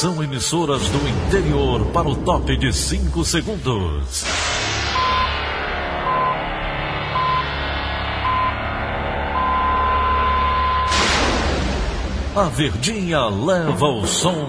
Atenção, emissoras do interior, para o top de 5 segundos. A Verdinha leva o som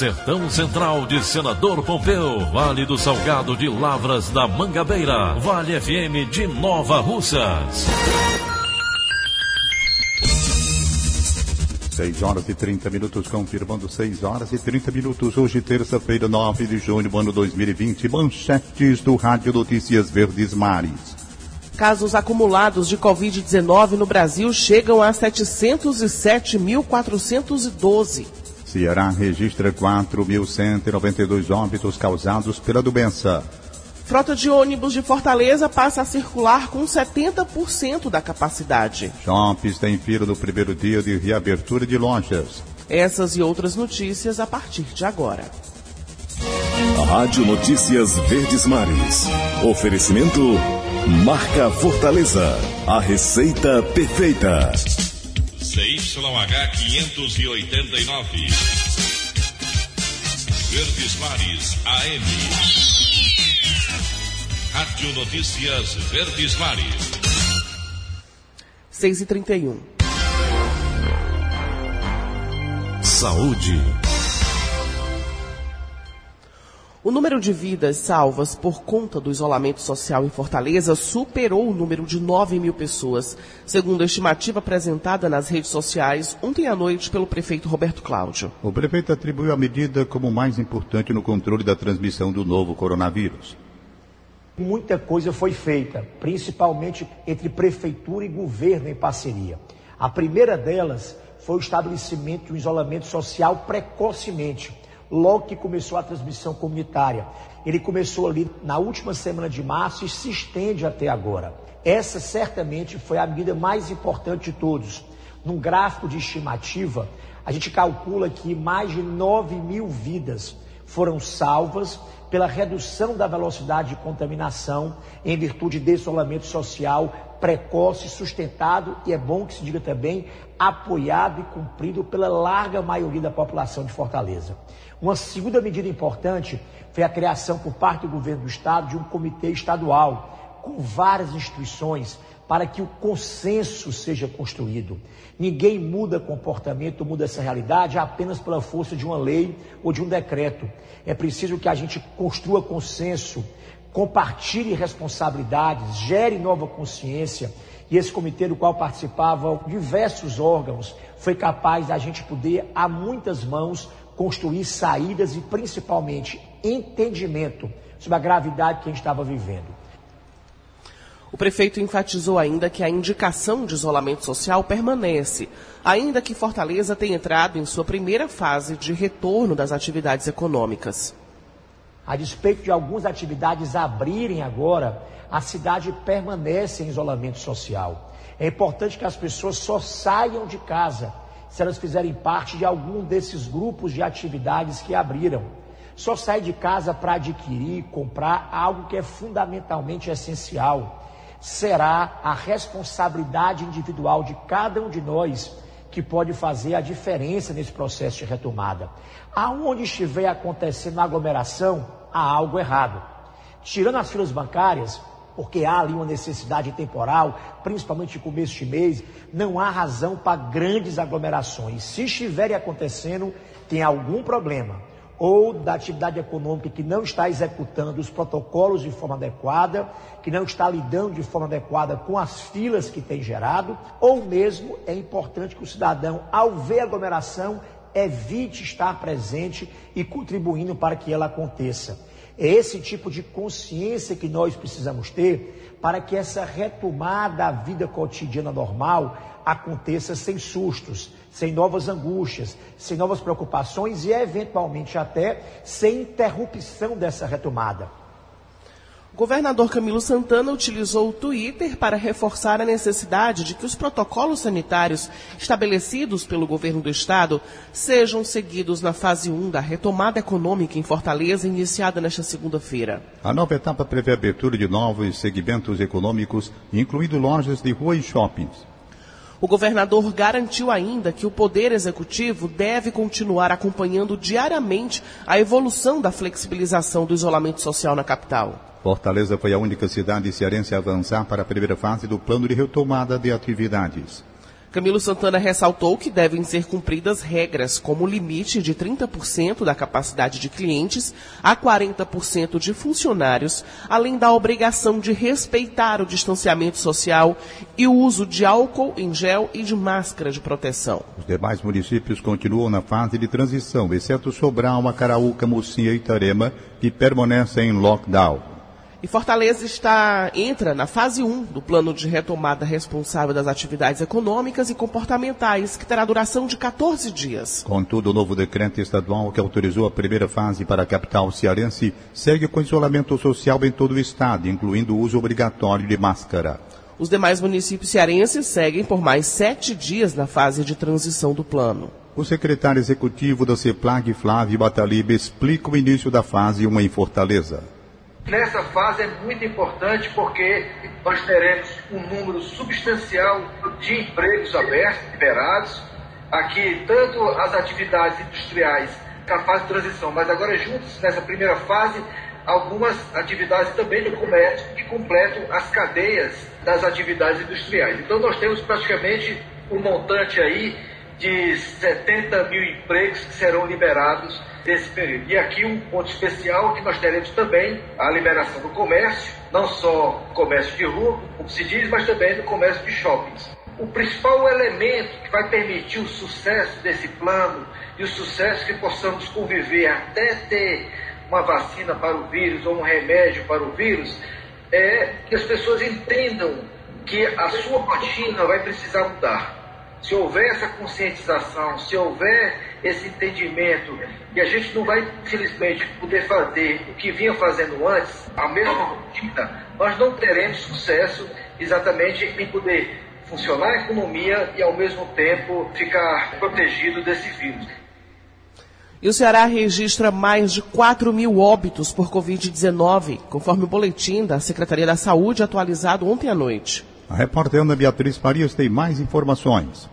Sertão Central de Senador Pompeu, Vale do Salgado de Lavras da Mangabeira, Vale FM de Nova Russas. 6 horas e 30 minutos, confirmando 6 horas e 30 minutos. Hoje, terça-feira, 9 de junho ano 2020. Manchetes do Rádio Notícias Verdes Mares. Casos acumulados de Covid-19 no Brasil chegam a 707.412. Ceará registra 4.192 óbitos causados pela doença. Frota de ônibus de Fortaleza passa a circular com 70% da capacidade. Shoppings tem fila no primeiro dia de reabertura de lojas. Essas e outras notícias a partir de agora. Rádio Notícias Verdes Mares. Oferecimento Marca Fortaleza. A receita perfeita. CYH 589. Verdes Mares AM. Rádio Notícias Verdes Mares. 6 e 31 Saúde. O número de vidas salvas por conta do isolamento social em Fortaleza superou o número de 9 mil pessoas, segundo a estimativa apresentada nas redes sociais ontem à noite pelo prefeito Roberto Cláudio. O prefeito atribuiu a medida como mais importante no controle da transmissão do novo coronavírus. Muita coisa foi feita, principalmente entre prefeitura e governo em parceria. A primeira delas foi o estabelecimento de um isolamento social precocemente logo que começou a transmissão comunitária. Ele começou ali na última semana de março e se estende até agora. Essa certamente foi a medida mais importante de todos. Num gráfico de estimativa, a gente calcula que mais de 9 mil vidas foram salvas pela redução da velocidade de contaminação em virtude de isolamento social precoce, sustentado e é bom que se diga também apoiado e cumprido pela larga maioria da população de Fortaleza. Uma segunda medida importante foi a criação por parte do governo do estado de um comitê estadual com várias instituições para que o consenso seja construído. Ninguém muda comportamento, muda essa realidade apenas pela força de uma lei ou de um decreto. É preciso que a gente construa consenso, compartilhe responsabilidades, gere nova consciência. E esse comitê do qual participavam diversos órgãos foi capaz da gente poder, a muitas mãos, construir saídas e principalmente entendimento sobre a gravidade que a gente estava vivendo. O prefeito enfatizou ainda que a indicação de isolamento social permanece, ainda que Fortaleza tenha entrado em sua primeira fase de retorno das atividades econômicas. A despeito de algumas atividades abrirem agora, a cidade permanece em isolamento social. É importante que as pessoas só saiam de casa se elas fizerem parte de algum desses grupos de atividades que abriram. Só sai de casa para adquirir, comprar algo que é fundamentalmente essencial. Será a responsabilidade individual de cada um de nós que pode fazer a diferença nesse processo de retomada. Aonde estiver acontecendo aglomeração, há algo errado. Tirando as filas bancárias, porque há ali uma necessidade temporal, principalmente no começo de mês, não há razão para grandes aglomerações. Se estiverem acontecendo, tem algum problema. Ou da atividade econômica que não está executando os protocolos de forma adequada, que não está lidando de forma adequada com as filas que tem gerado, ou mesmo é importante que o cidadão, ao ver a aglomeração, evite estar presente e contribuindo para que ela aconteça. É esse tipo de consciência que nós precisamos ter para que essa retomada à vida cotidiana normal aconteça sem sustos, sem novas angústias, sem novas preocupações e, eventualmente, até sem interrupção dessa retomada. O governador Camilo Santana utilizou o Twitter para reforçar a necessidade de que os protocolos sanitários estabelecidos pelo governo do estado sejam seguidos na fase 1 da retomada econômica em Fortaleza, iniciada nesta segunda-feira. A nova etapa prevê a abertura de novos segmentos econômicos, incluindo lojas de rua e shoppings. O governador garantiu ainda que o Poder Executivo deve continuar acompanhando diariamente a evolução da flexibilização do isolamento social na capital. Fortaleza foi a única cidade cearense a avançar para a primeira fase do plano de retomada de atividades. Camilo Santana ressaltou que devem ser cumpridas regras como o limite de 30% da capacidade de clientes a 40% de funcionários, além da obrigação de respeitar o distanciamento social e o uso de álcool em gel e de máscara de proteção. Os demais municípios continuam na fase de transição, exceto Sobral, Acaraúca, Mocinha e Itarema, que permanecem em lockdown. E Fortaleza está, entra na fase 1 do plano de retomada responsável das atividades econômicas e comportamentais, que terá duração de 14 dias. Contudo, o novo decreto estadual que autorizou a primeira fase para a capital cearense segue com isolamento social em todo o estado, incluindo o uso obrigatório de máscara. Os demais municípios cearenses seguem por mais sete dias na fase de transição do plano. O secretário executivo da CEPLAG, Flávio Bataliba, explica o início da fase 1 em Fortaleza. Nessa fase é muito importante porque nós teremos um número substancial de empregos abertos, liberados. Aqui, tanto as atividades industriais na fase de transição, mas agora juntos nessa primeira fase, algumas atividades também do comércio que completam as cadeias das atividades industriais. Então nós temos praticamente um montante aí de 70 mil empregos que serão liberados desse período. E aqui um ponto especial que nós teremos também a liberação do comércio, não só comércio de rua, como se diz, mas também do comércio de shoppings. O principal elemento que vai permitir o sucesso desse plano e o sucesso que possamos conviver até ter uma vacina para o vírus ou um remédio para o vírus é que as pessoas entendam que a sua rotina vai precisar mudar se houver essa conscientização, se houver esse entendimento, e a gente não vai, infelizmente, poder fazer o que vinha fazendo antes, a mesma rotina, nós não teremos sucesso exatamente em poder funcionar a economia e, ao mesmo tempo, ficar protegido desse vírus. E o Ceará registra mais de 4 mil óbitos por Covid-19, conforme o boletim da Secretaria da Saúde atualizado ontem à noite. A repórter Ana Beatriz Farias tem mais informações.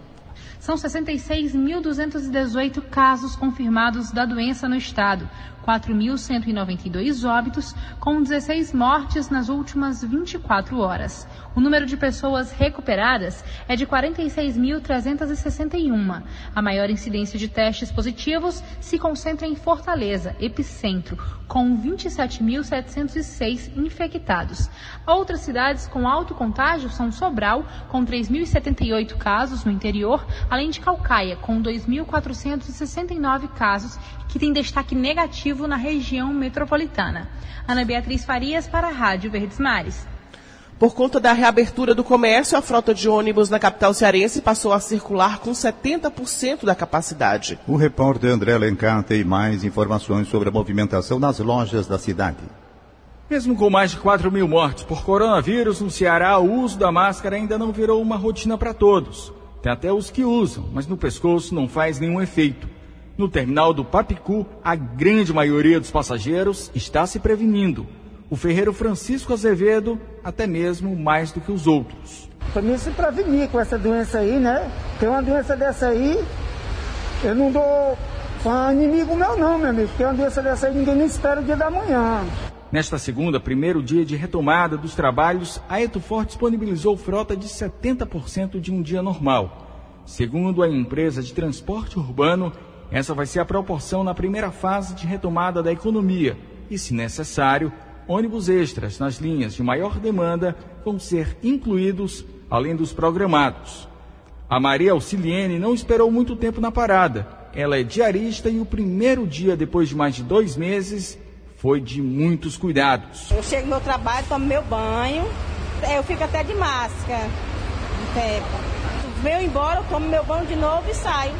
São 66.218 casos confirmados da doença no estado, 4.192 óbitos, com 16 mortes nas últimas 24 horas. O número de pessoas recuperadas é de 46.361. A maior incidência de testes positivos se concentra em Fortaleza, epicentro, com 27.706 infectados. Outras cidades com alto contágio são Sobral, com 3.078 casos no interior, além de Calcaia, com 2.469 casos, que tem destaque negativo na região metropolitana. Ana Beatriz Farias para a Rádio Verdes Mares. Por conta da reabertura do comércio, a frota de ônibus na capital cearense passou a circular com 70% da capacidade. O repórter André Alencar tem mais informações sobre a movimentação nas lojas da cidade. Mesmo com mais de 4 mil mortes por coronavírus no Ceará, o uso da máscara ainda não virou uma rotina para todos. Tem até os que usam, mas no pescoço não faz nenhum efeito. No terminal do Papicu, a grande maioria dos passageiros está se prevenindo. O ferreiro Francisco Azevedo, até mesmo mais do que os outros. Para mim se prevenir com essa doença aí, né? Tem uma doença dessa aí, eu não dou para inimigo meu não, meu amigo. Tem uma doença dessa aí, ninguém nem espera o dia da manhã. Nesta segunda, primeiro dia de retomada dos trabalhos, a Etufor disponibilizou frota de 70% de um dia normal. Segundo a empresa de transporte urbano, essa vai ser a proporção na primeira fase de retomada da economia e, se necessário, ônibus extras nas linhas de maior demanda vão ser incluídos, além dos programados. A Maria Auxiliene não esperou muito tempo na parada. Ela é diarista e o primeiro dia depois de mais de dois meses foi de muitos cuidados. Eu chego no meu trabalho, tomo meu banho, eu fico até de máscara. venho embora, tomo meu banho de novo e saio.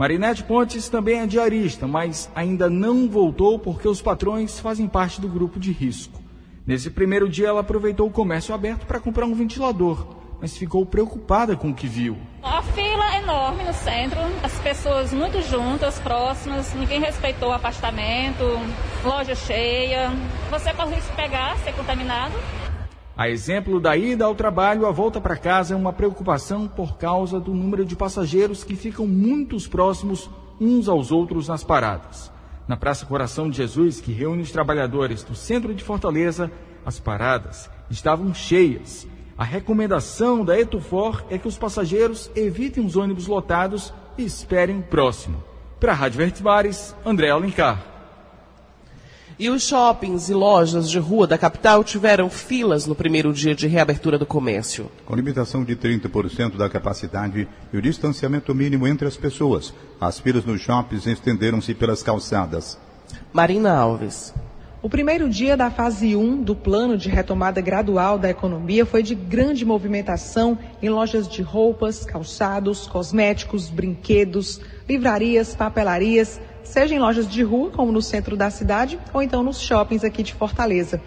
Marinete Pontes também é diarista, mas ainda não voltou porque os patrões fazem parte do grupo de risco. Nesse primeiro dia, ela aproveitou o comércio aberto para comprar um ventilador, mas ficou preocupada com o que viu. A fila é enorme no centro, as pessoas muito juntas, próximas, ninguém respeitou o afastamento, loja cheia. Você corre se pegar, ser contaminado. A exemplo da ida ao trabalho, a volta para casa é uma preocupação por causa do número de passageiros que ficam muito próximos uns aos outros nas paradas. Na Praça Coração de Jesus, que reúne os trabalhadores do centro de Fortaleza, as paradas estavam cheias. A recomendação da Etufor é que os passageiros evitem os ônibus lotados e esperem próximo. Para a Rádio Verdes Mares, André Alencar. E os shoppings e lojas de rua da capital tiveram filas no primeiro dia de reabertura do comércio. Com limitação de 30% da capacidade e o distanciamento mínimo entre as pessoas, as filas nos shoppings estenderam-se pelas calçadas. Marina Alves. O primeiro dia da fase 1 do plano de retomada gradual da economia foi de grande movimentação em lojas de roupas, calçados, cosméticos, brinquedos, livrarias, papelarias, seja em lojas de rua, como no centro da cidade, ou então nos shoppings aqui de Fortaleza.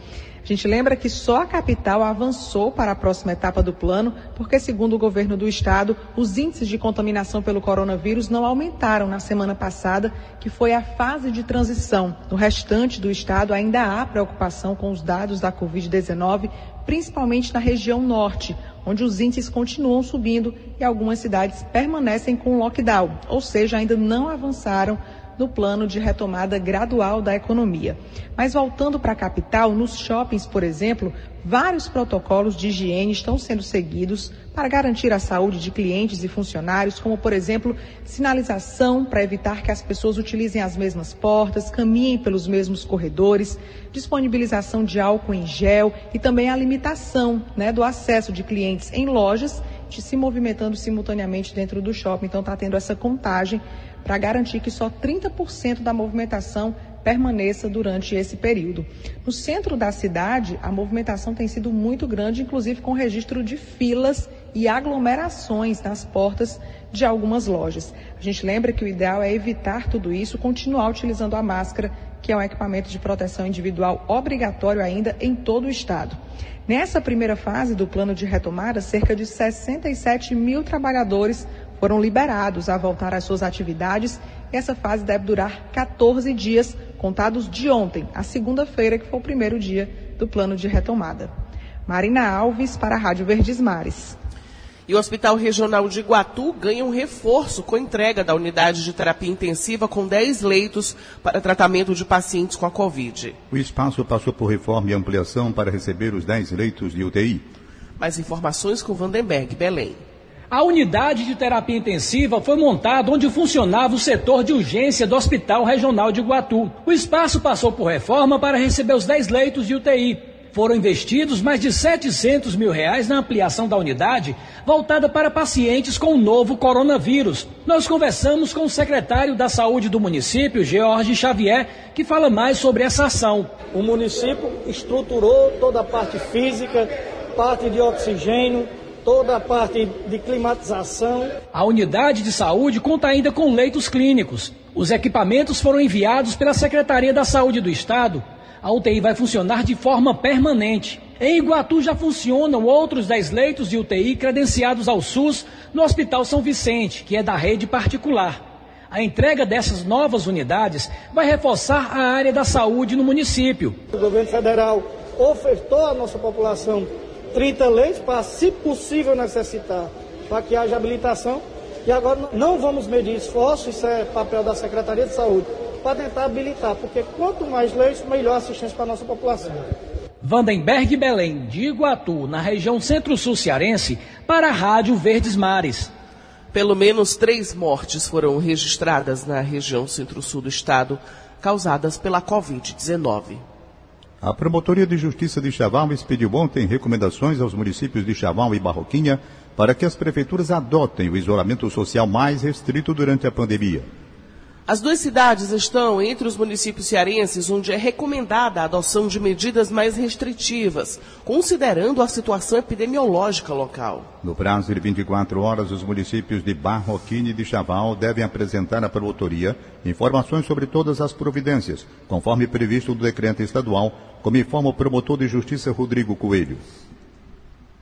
A gente lembra que só a capital avançou para a próxima etapa do plano, porque, segundo o governo do estado, os índices de contaminação pelo coronavírus não aumentaram na semana passada, que foi a fase de transição. No restante do estado, ainda há preocupação com os dados da Covid-19, principalmente na região norte, onde os índices continuam subindo e algumas cidades permanecem com lockdown, ou seja, ainda não avançaram no plano de retomada gradual da economia. Mas voltando para a capital, nos shoppings, por exemplo, vários protocolos de higiene estão sendo seguidos para garantir a saúde de clientes e funcionários, como, por exemplo, sinalização para evitar que as pessoas utilizem as mesmas portas, caminhem pelos mesmos corredores, disponibilização de álcool em gel e também a limitação né, do acesso de clientes em lojas se movimentando simultaneamente dentro do shopping. Então, está tendo essa contagem para garantir que só 30% da movimentação permaneça durante esse período. No centro da cidade, a movimentação tem sido muito grande, inclusive com registro de filas e aglomerações nas portas de algumas lojas. A gente lembra que o ideal é evitar tudo isso, continuar utilizando a máscara, que é um equipamento de proteção individual obrigatório ainda em todo o estado. Nessa primeira fase do plano de retomada, cerca de 67 mil trabalhadores foram liberados a voltar às suas atividades. Essa fase deve durar 14 dias, contados de ontem, a segunda-feira, que foi o primeiro dia do plano de retomada. Marina Alves, para a Rádio Verdes Mares. E o Hospital Regional de Iguatu ganha um reforço com entrega da unidade de terapia intensiva com 10 leitos para tratamento de pacientes com a Covid. O espaço passou por reforma e ampliação para receber os 10 leitos de UTI. Mais informações com Vandenberg, Belém. A unidade de terapia intensiva foi montada onde funcionava o setor de urgência do Hospital Regional de Iguatu. O espaço passou por reforma para receber os 10 leitos de UTI. Foram investidos mais de 700 mil reais na ampliação da unidade, voltada para pacientes com o novo coronavírus. Nós conversamos com o secretário da Saúde do município, George Xavier, que fala mais sobre essa ação. O município estruturou toda a parte física, parte de oxigênio, toda a parte de climatização. A unidade de saúde conta ainda com leitos clínicos. Os equipamentos foram enviados pela Secretaria da Saúde do Estado. A UTI vai funcionar de forma permanente. Em Iguatu já funcionam outros 10 leitos de UTI credenciados ao SUS no Hospital São Vicente, que é da rede particular. A entrega dessas novas unidades vai reforçar a área da saúde no município. O governo federal ofertou à nossa população 30 leitos para, se possível necessitar, para que haja habilitação. E agora não vamos medir esforço, isso é papel da Secretaria de Saúde, para tentar habilitar, porque quanto mais leitos, melhor assistência para a nossa população. Vandenberg Belém, de Iguatu, na região centro-sul cearense, para a Rádio Verdes Mares. Pelo menos três mortes foram registradas na região centro-sul do estado, causadas pela Covid-19. A Promotoria de Justiça de Chaval expediu ontem recomendações aos municípios de Chaval e Barroquinha para que as prefeituras adotem o isolamento social mais restrito durante a pandemia. As duas cidades estão entre os municípios cearenses onde é recomendada a adoção de medidas mais restritivas, considerando a situação epidemiológica local. No prazo de 24 horas, os municípios de Barroquine e de Chaval devem apresentar à promotoria informações sobre todas as providências, conforme previsto no decreto estadual, como informa o promotor de justiça Rodrigo Coelho.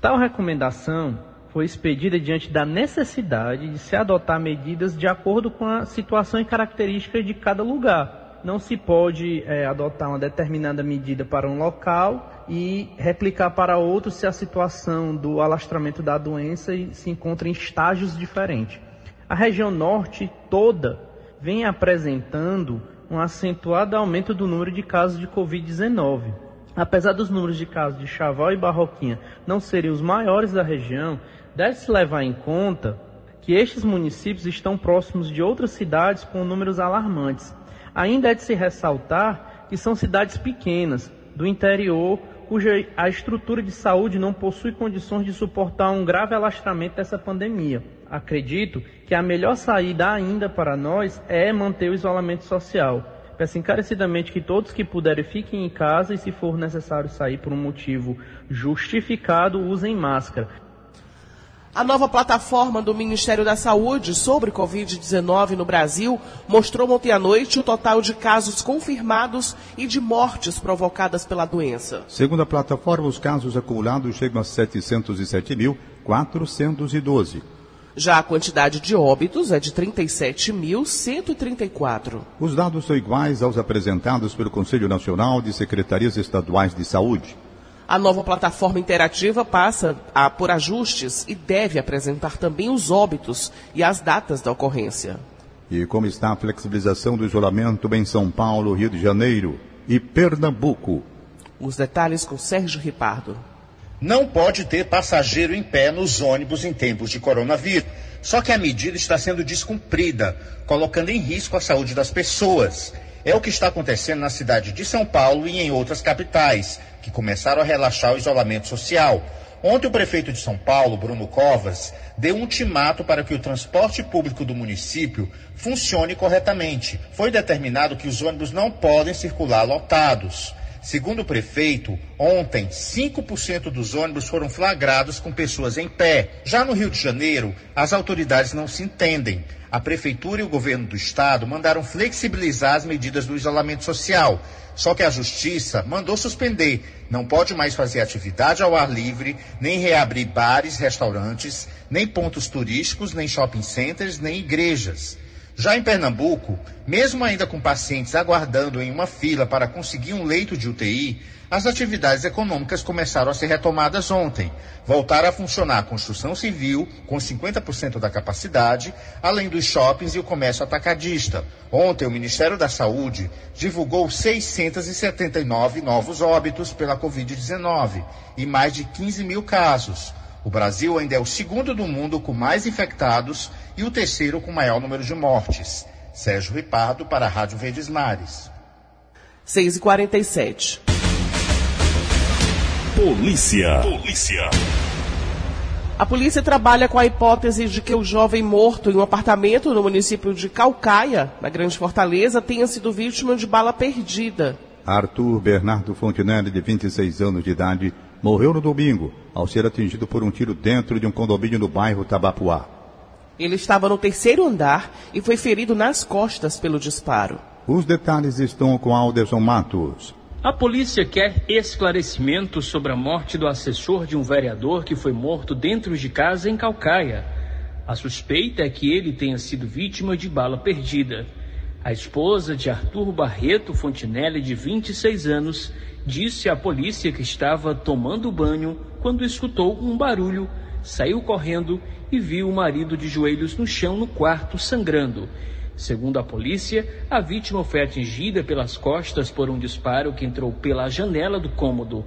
Tal recomendação foi expedida diante da necessidade de se adotar medidas de acordo com a situação e características de cada lugar. Não se pode é, adotar uma determinada medida para um local e replicar para outro se a situação do alastramento da doença se encontra em estágios diferentes. A região norte toda vem apresentando um acentuado aumento do número de casos de Covid-19. Apesar dos números de casos de Chaval e Barroquinha não serem os maiores da região, Deve-se levar em conta que estes municípios estão próximos de outras cidades com números alarmantes. Ainda é de se ressaltar que são cidades pequenas, do interior, cuja a estrutura de saúde não possui condições de suportar um grave alastramento dessa pandemia. Acredito que a melhor saída ainda para nós é manter o isolamento social. Peço encarecidamente que todos que puderem fiquem em casa e, se for necessário sair por um motivo justificado, usem máscara. A nova plataforma do Ministério da Saúde sobre Covid-19 no Brasil mostrou ontem à noite o total de casos confirmados e de mortes provocadas pela doença. Segundo a plataforma, os casos acumulados chegam a 707.412. Já a quantidade de óbitos é de 37.134. Os dados são iguais aos apresentados pelo Conselho Nacional de Secretarias Estaduais de Saúde. A nova plataforma interativa passa a, por ajustes e deve apresentar também os óbitos e as datas da ocorrência. E como está a flexibilização do isolamento em São Paulo, Rio de Janeiro e Pernambuco? Os detalhes com Sérgio Ripardo. Não pode ter passageiro em pé nos ônibus em tempos de coronavírus. Só que a medida está sendo descumprida, colocando em risco a saúde das pessoas. É o que está acontecendo na cidade de São Paulo e em outras capitais, que começaram a relaxar o isolamento social. Ontem, o prefeito de São Paulo, Bruno Covas, deu um ultimato para que o transporte público do município funcione corretamente. Foi determinado que os ônibus não podem circular lotados. Segundo o prefeito, ontem 5% dos ônibus foram flagrados com pessoas em pé. Já no Rio de Janeiro, as autoridades não se entendem. A prefeitura e o governo do estado mandaram flexibilizar as medidas do isolamento social. Só que a justiça mandou suspender. Não pode mais fazer atividade ao ar livre, nem reabrir bares, restaurantes, nem pontos turísticos, nem shopping centers, nem igrejas. Já em Pernambuco, mesmo ainda com pacientes aguardando em uma fila para conseguir um leito de UTI, as atividades econômicas começaram a ser retomadas ontem. Voltaram a funcionar a construção civil, com 50% da capacidade, além dos shoppings e o comércio atacadista. Ontem, o Ministério da Saúde divulgou 679 novos óbitos pela Covid-19 e mais de 15 mil casos. O Brasil ainda é o segundo do mundo com mais infectados e o terceiro com maior número de mortes. Sérgio Ripardo para a Rádio Verdes Mares. 6 e 47 Polícia. Polícia. A polícia trabalha com a hipótese de que o jovem morto em um apartamento no município de Calcaia, na Grande Fortaleza, tenha sido vítima de bala perdida. Arthur Bernardo Fontenelle, de 26 anos de idade, morreu no domingo ao ser atingido por um tiro dentro de um condomínio no bairro Tabapuá. Ele estava no terceiro andar e foi ferido nas costas pelo disparo. Os detalhes estão com Alderson Matos. A polícia quer esclarecimento sobre a morte do assessor de um vereador que foi morto dentro de casa em Calcaia. A suspeita é que ele tenha sido vítima de bala perdida. A esposa de Arthur Barreto Fontinelli, de 26 anos, disse à polícia que estava tomando banho quando escutou um barulho, saiu correndo e viu o marido de joelhos no chão no quarto sangrando. Segundo a polícia, a vítima foi atingida pelas costas por um disparo que entrou pela janela do cômodo.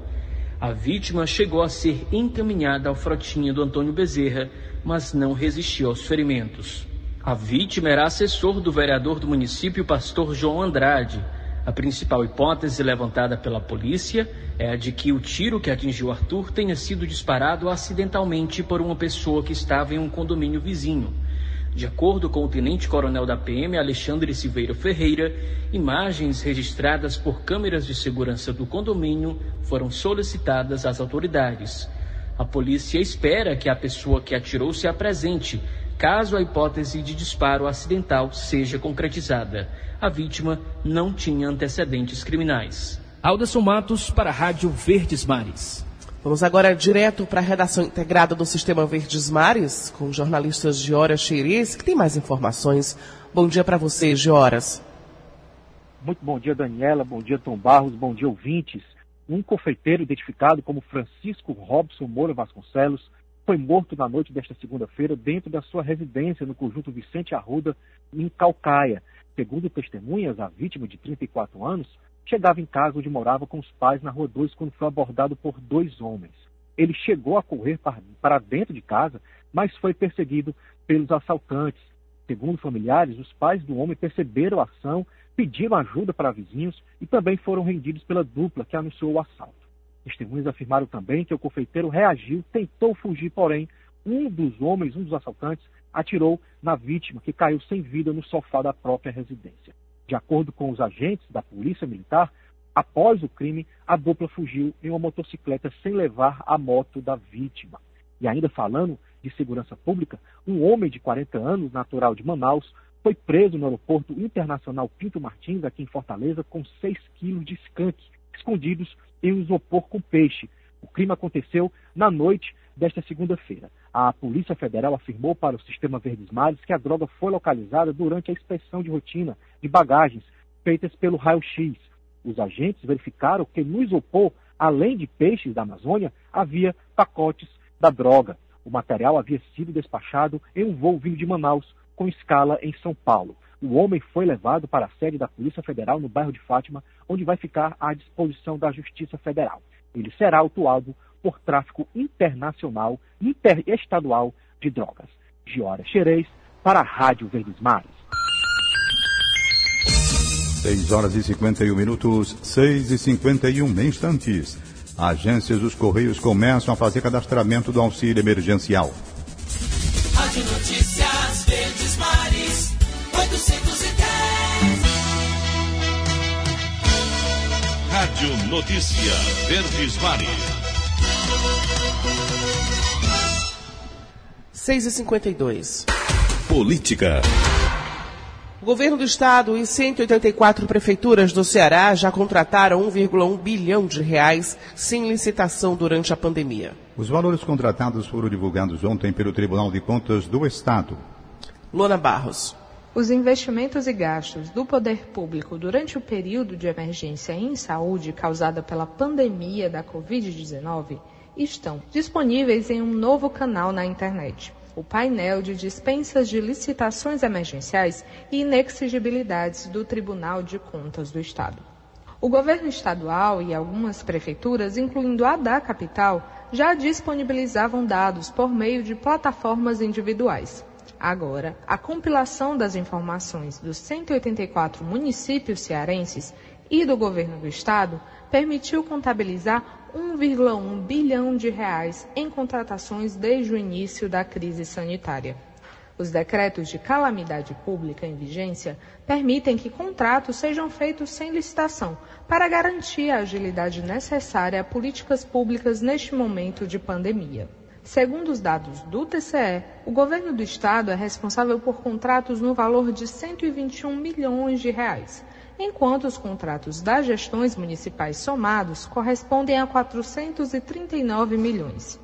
A vítima chegou a ser encaminhada ao frotinha do Antônio Bezerra, mas não resistiu aos ferimentos. A vítima era assessor do vereador do município, pastor João Andrade. A principal hipótese levantada pela polícia é a de que o tiro que atingiu Arthur tenha sido disparado acidentalmente por uma pessoa que estava em um condomínio vizinho. De acordo com o tenente-coronel da PM, Alexandre Silveira Ferreira, imagens registradas por câmeras de segurança do condomínio foram solicitadas às autoridades. A polícia espera que a pessoa que atirou se apresente, caso a hipótese de disparo acidental seja concretizada. A vítima não tinha antecedentes criminais. Alderson Matos para a Rádio Verdes Mares. Vamos agora direto para a redação integrada do Sistema Verdes Mares, com os jornalistas Giora Xeires, que tem mais informações. Bom dia para você, Gioras. Muito bom dia, Daniela. Bom dia, Tom Barros. Bom dia, ouvintes. Um confeiteiro identificado como Francisco Robson Moura Vasconcelos foi morto na noite desta segunda-feira dentro da sua residência no conjunto Vicente Arruda, em Calcaia. Segundo testemunhas, a vítima de 34 anos chegava em casa onde morava com os pais na Rua 2 quando foi abordado por dois homens. Ele chegou a correr para dentro de casa, mas foi perseguido pelos assaltantes. Segundo familiares, os pais do homem perceberam a ação, pediram ajuda para vizinhos e também foram rendidos pela dupla que anunciou o assalto. Testemunhas afirmaram também que o confeiteiro reagiu, tentou fugir, porém, um dos homens, um dos assaltantes, atirou na vítima, que caiu sem vida no sofá da própria residência. De acordo com os agentes da Polícia Militar, após o crime, a dupla fugiu em uma motocicleta sem levar a moto da vítima. E ainda falando de segurança pública, um homem de 40 anos, natural de Manaus, foi preso no aeroporto internacional Pinto Martins, aqui em Fortaleza, com 6 quilos de skunk escondidos em um isopor com peixe. O crime aconteceu na noite desta segunda-feira. A Polícia Federal afirmou para o Sistema Verdes Mares que a droga foi localizada durante a inspeção de rotina de bagagens feitas pelo raio-x. Os agentes verificaram que no isopor, além de peixes da Amazônia, havia pacotes da droga. O material havia sido despachado em um voo vindo de Manaus, com escala em São Paulo. O homem foi levado para a sede da Polícia Federal no bairro de Fátima, onde vai ficar à disposição da Justiça Federal. Ele será autuado por tráfico internacional interestadual de drogas. Giora Xerez, para a Rádio Verdes Mares. 6 horas e 51 minutos, 6 e 51 instantes. Agências dos Correios começam a fazer cadastramento do auxílio emergencial. Rádio Notícia Verdes Mares. 6 e 52 Política. O governo do estado e 184 prefeituras do Ceará já contrataram 1,1 bilhão de reais sem licitação durante a pandemia. Os valores contratados foram divulgados ontem pelo Tribunal de Contas do Estado. Lona Barros. Os investimentos e gastos do poder público durante o período de emergência em saúde causada pela pandemia da Covid-19 estão disponíveis em um novo canal na internet, o painel de dispensas de licitações emergenciais e inexigibilidades do Tribunal de Contas do Estado. O governo estadual e algumas prefeituras, incluindo a da capital, já disponibilizavam dados por meio de plataformas individuais. Agora, a compilação das informações dos 184 municípios cearenses e do governo do estado permitiu contabilizar 1,1 bilhão de reais em contratações desde o início da crise sanitária. Os decretos de calamidade pública em vigência permitem que contratos sejam feitos sem licitação, para garantir a agilidade necessária a políticas públicas neste momento de pandemia. Segundo os dados do TCE, o governo do estado é responsável por contratos no valor de 121 milhões de reais, enquanto os contratos das gestões municipais somados correspondem a 439 milhões.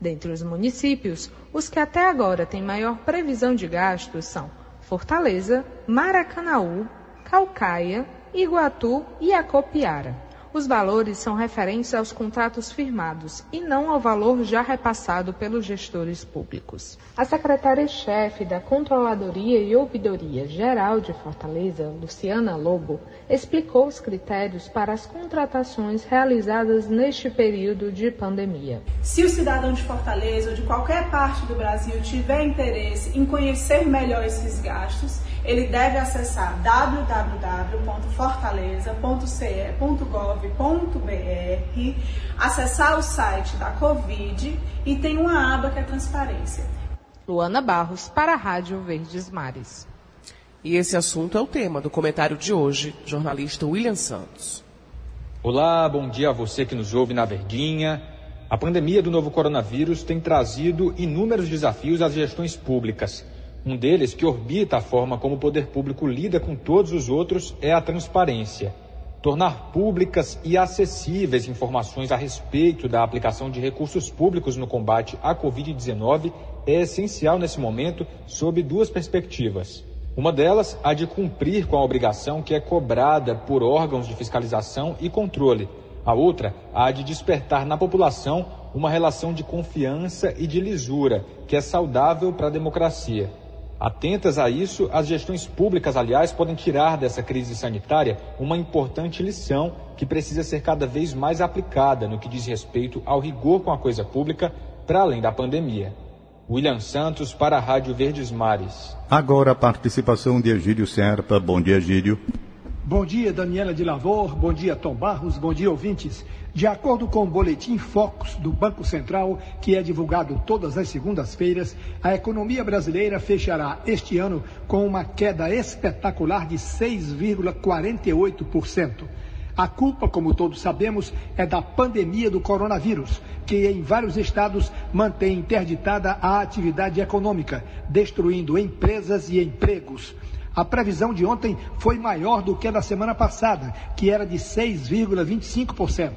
Dentre os municípios, os que até agora têm maior previsão de gastos são Fortaleza, Maracanaú, Calcaia, Iguatu e Acopiara. Os valores são referentes aos contratos firmados e não ao valor já repassado pelos gestores públicos. A secretária-chefe da Controladoria e Ouvidoria Geral de Fortaleza, Luciana Lobo, explicou os critérios para as contratações realizadas neste período de pandemia. Se o cidadão de Fortaleza ou de qualquer parte do Brasil tiver interesse em conhecer melhor esses gastos, ele deve acessar www.fortaleza.ce.gov.br, acessar o site da Covid e tem uma aba que é transparência. Luana Barros, para a Rádio Verdes Mares. E esse assunto é o tema do comentário de hoje, jornalista William Santos. Olá, bom dia a você que nos ouve na Verdinha. A pandemia do novo coronavírus tem trazido inúmeros desafios às gestões públicas. Um deles, que orbita a forma como o poder público lida com todos os outros, é a transparência. Tornar públicas e acessíveis informações a respeito da aplicação de recursos públicos no combate à Covid-19 é essencial nesse momento, sob duas perspectivas. Uma delas, a de cumprir com a obrigação que é cobrada por órgãos de fiscalização e controle. A outra, a de despertar na população uma relação de confiança e de lisura, que é saudável para a democracia. Atentas a isso, as gestões públicas, aliás, podem tirar dessa crise sanitária uma importante lição que precisa ser cada vez mais aplicada no que diz respeito ao rigor com a coisa pública, para além da pandemia. William Santos para a Rádio Verdes Mares. Agora a participação de Egídio Serpa. Bom dia, Egídio. Bom dia, Daniela de Lavor. Bom dia, Tom Barros. Bom dia, ouvintes. De acordo com o boletim Focus do Banco Central, que é divulgado todas as segundas-feiras, a economia brasileira fechará este ano com uma queda espetacular de 6,48%. A culpa, como todos sabemos, é da pandemia do coronavírus, que em vários estados mantém interditada a atividade econômica, destruindo empresas e empregos. A previsão de ontem foi maior do que a da semana passada, que era de 6,25%.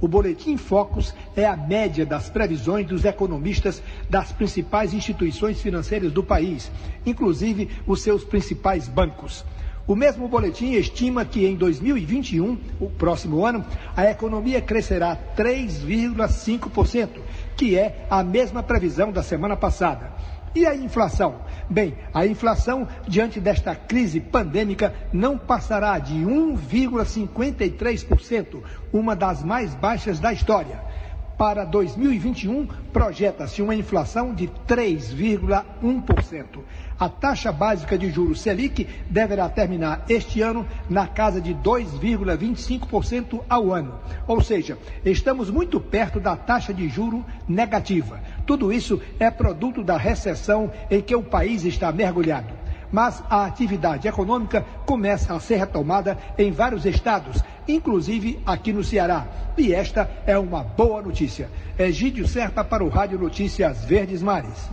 O Boletim Focus é a média das previsões dos economistas das principais instituições financeiras do país, inclusive os seus principais bancos. O mesmo boletim estima que em 2021, o próximo ano, a economia crescerá 3,5%, que é a mesma previsão da semana passada. E a inflação? Bem, a inflação, diante desta crise pandêmica, não passará de 1,53%, uma das mais baixas da história. Para 2021, projeta-se uma inflação de 3,1%. A taxa básica de juros Selic deverá terminar este ano na casa de 2,25% ao ano. Ou seja, estamos muito perto da taxa de juro negativa. Tudo isso é produto da recessão em que o país está mergulhado mas a atividade econômica começa a ser retomada em vários estados, inclusive aqui no Ceará. E esta é uma boa notícia. Egídio Serpa para o Rádio Notícias Verdes Mares.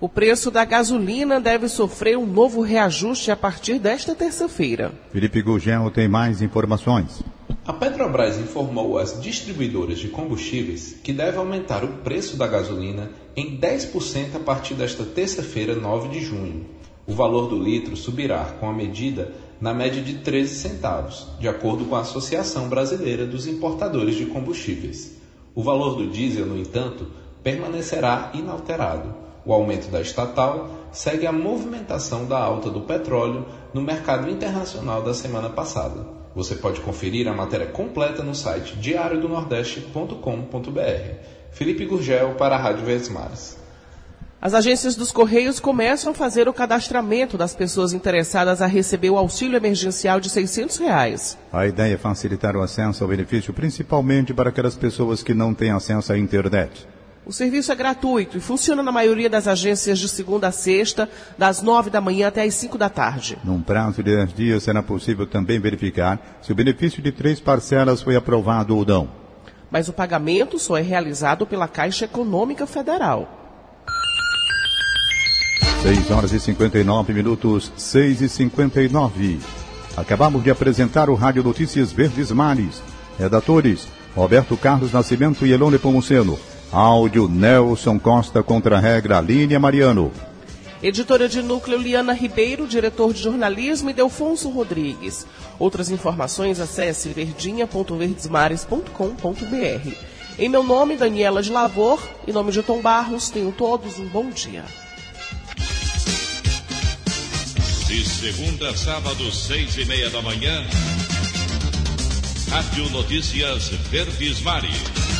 O preço da gasolina deve sofrer um novo reajuste a partir desta terça-feira. Felipe Gugel tem mais informações. A Petrobras informou às distribuidoras de combustíveis que deve aumentar o preço da gasolina em 10% a partir desta terça-feira, 9 de junho. O valor do litro subirá com a medida na média de 13 centavos, de acordo com a Associação Brasileira dos Importadores de Combustíveis. O valor do diesel, no entanto, permanecerá inalterado o aumento da estatal segue a movimentação da alta do petróleo no mercado internacional da semana passada. Você pode conferir a matéria completa no site diariodonordeste.com.br. Felipe Gurgel para a Rádio Verdes As agências dos Correios começam a fazer o cadastramento das pessoas interessadas a receber o auxílio emergencial de 600 reais. A ideia é facilitar o acesso ao benefício, principalmente para aquelas pessoas que não têm acesso à internet. O serviço é gratuito e funciona na maioria das agências de segunda a sexta, das nove da manhã até as cinco da tarde. Num prazo de dez dias será possível também verificar se o benefício de três parcelas foi aprovado ou não. Mas o pagamento só é realizado pela Caixa Econômica Federal. 6 horas e 59 minutos, 6 e 59. Acabamos de apresentar o Rádio Notícias Verdes Mares. Redatores, Roberto Carlos Nascimento e Elone Pomuceno. Áudio Nelson Costa contra a regra Línia Mariano. Editora de núcleo Liana Ribeiro, diretor de jornalismo e Delfonso Rodrigues. Outras informações acesse verdinha.verdesmares.com.br. Em meu nome, Daniela de Lavor, em nome de Tom Barros, tenham todos um bom dia. De segunda a sábado, seis e meia da manhã, Rádio Notícias Verdes Mares.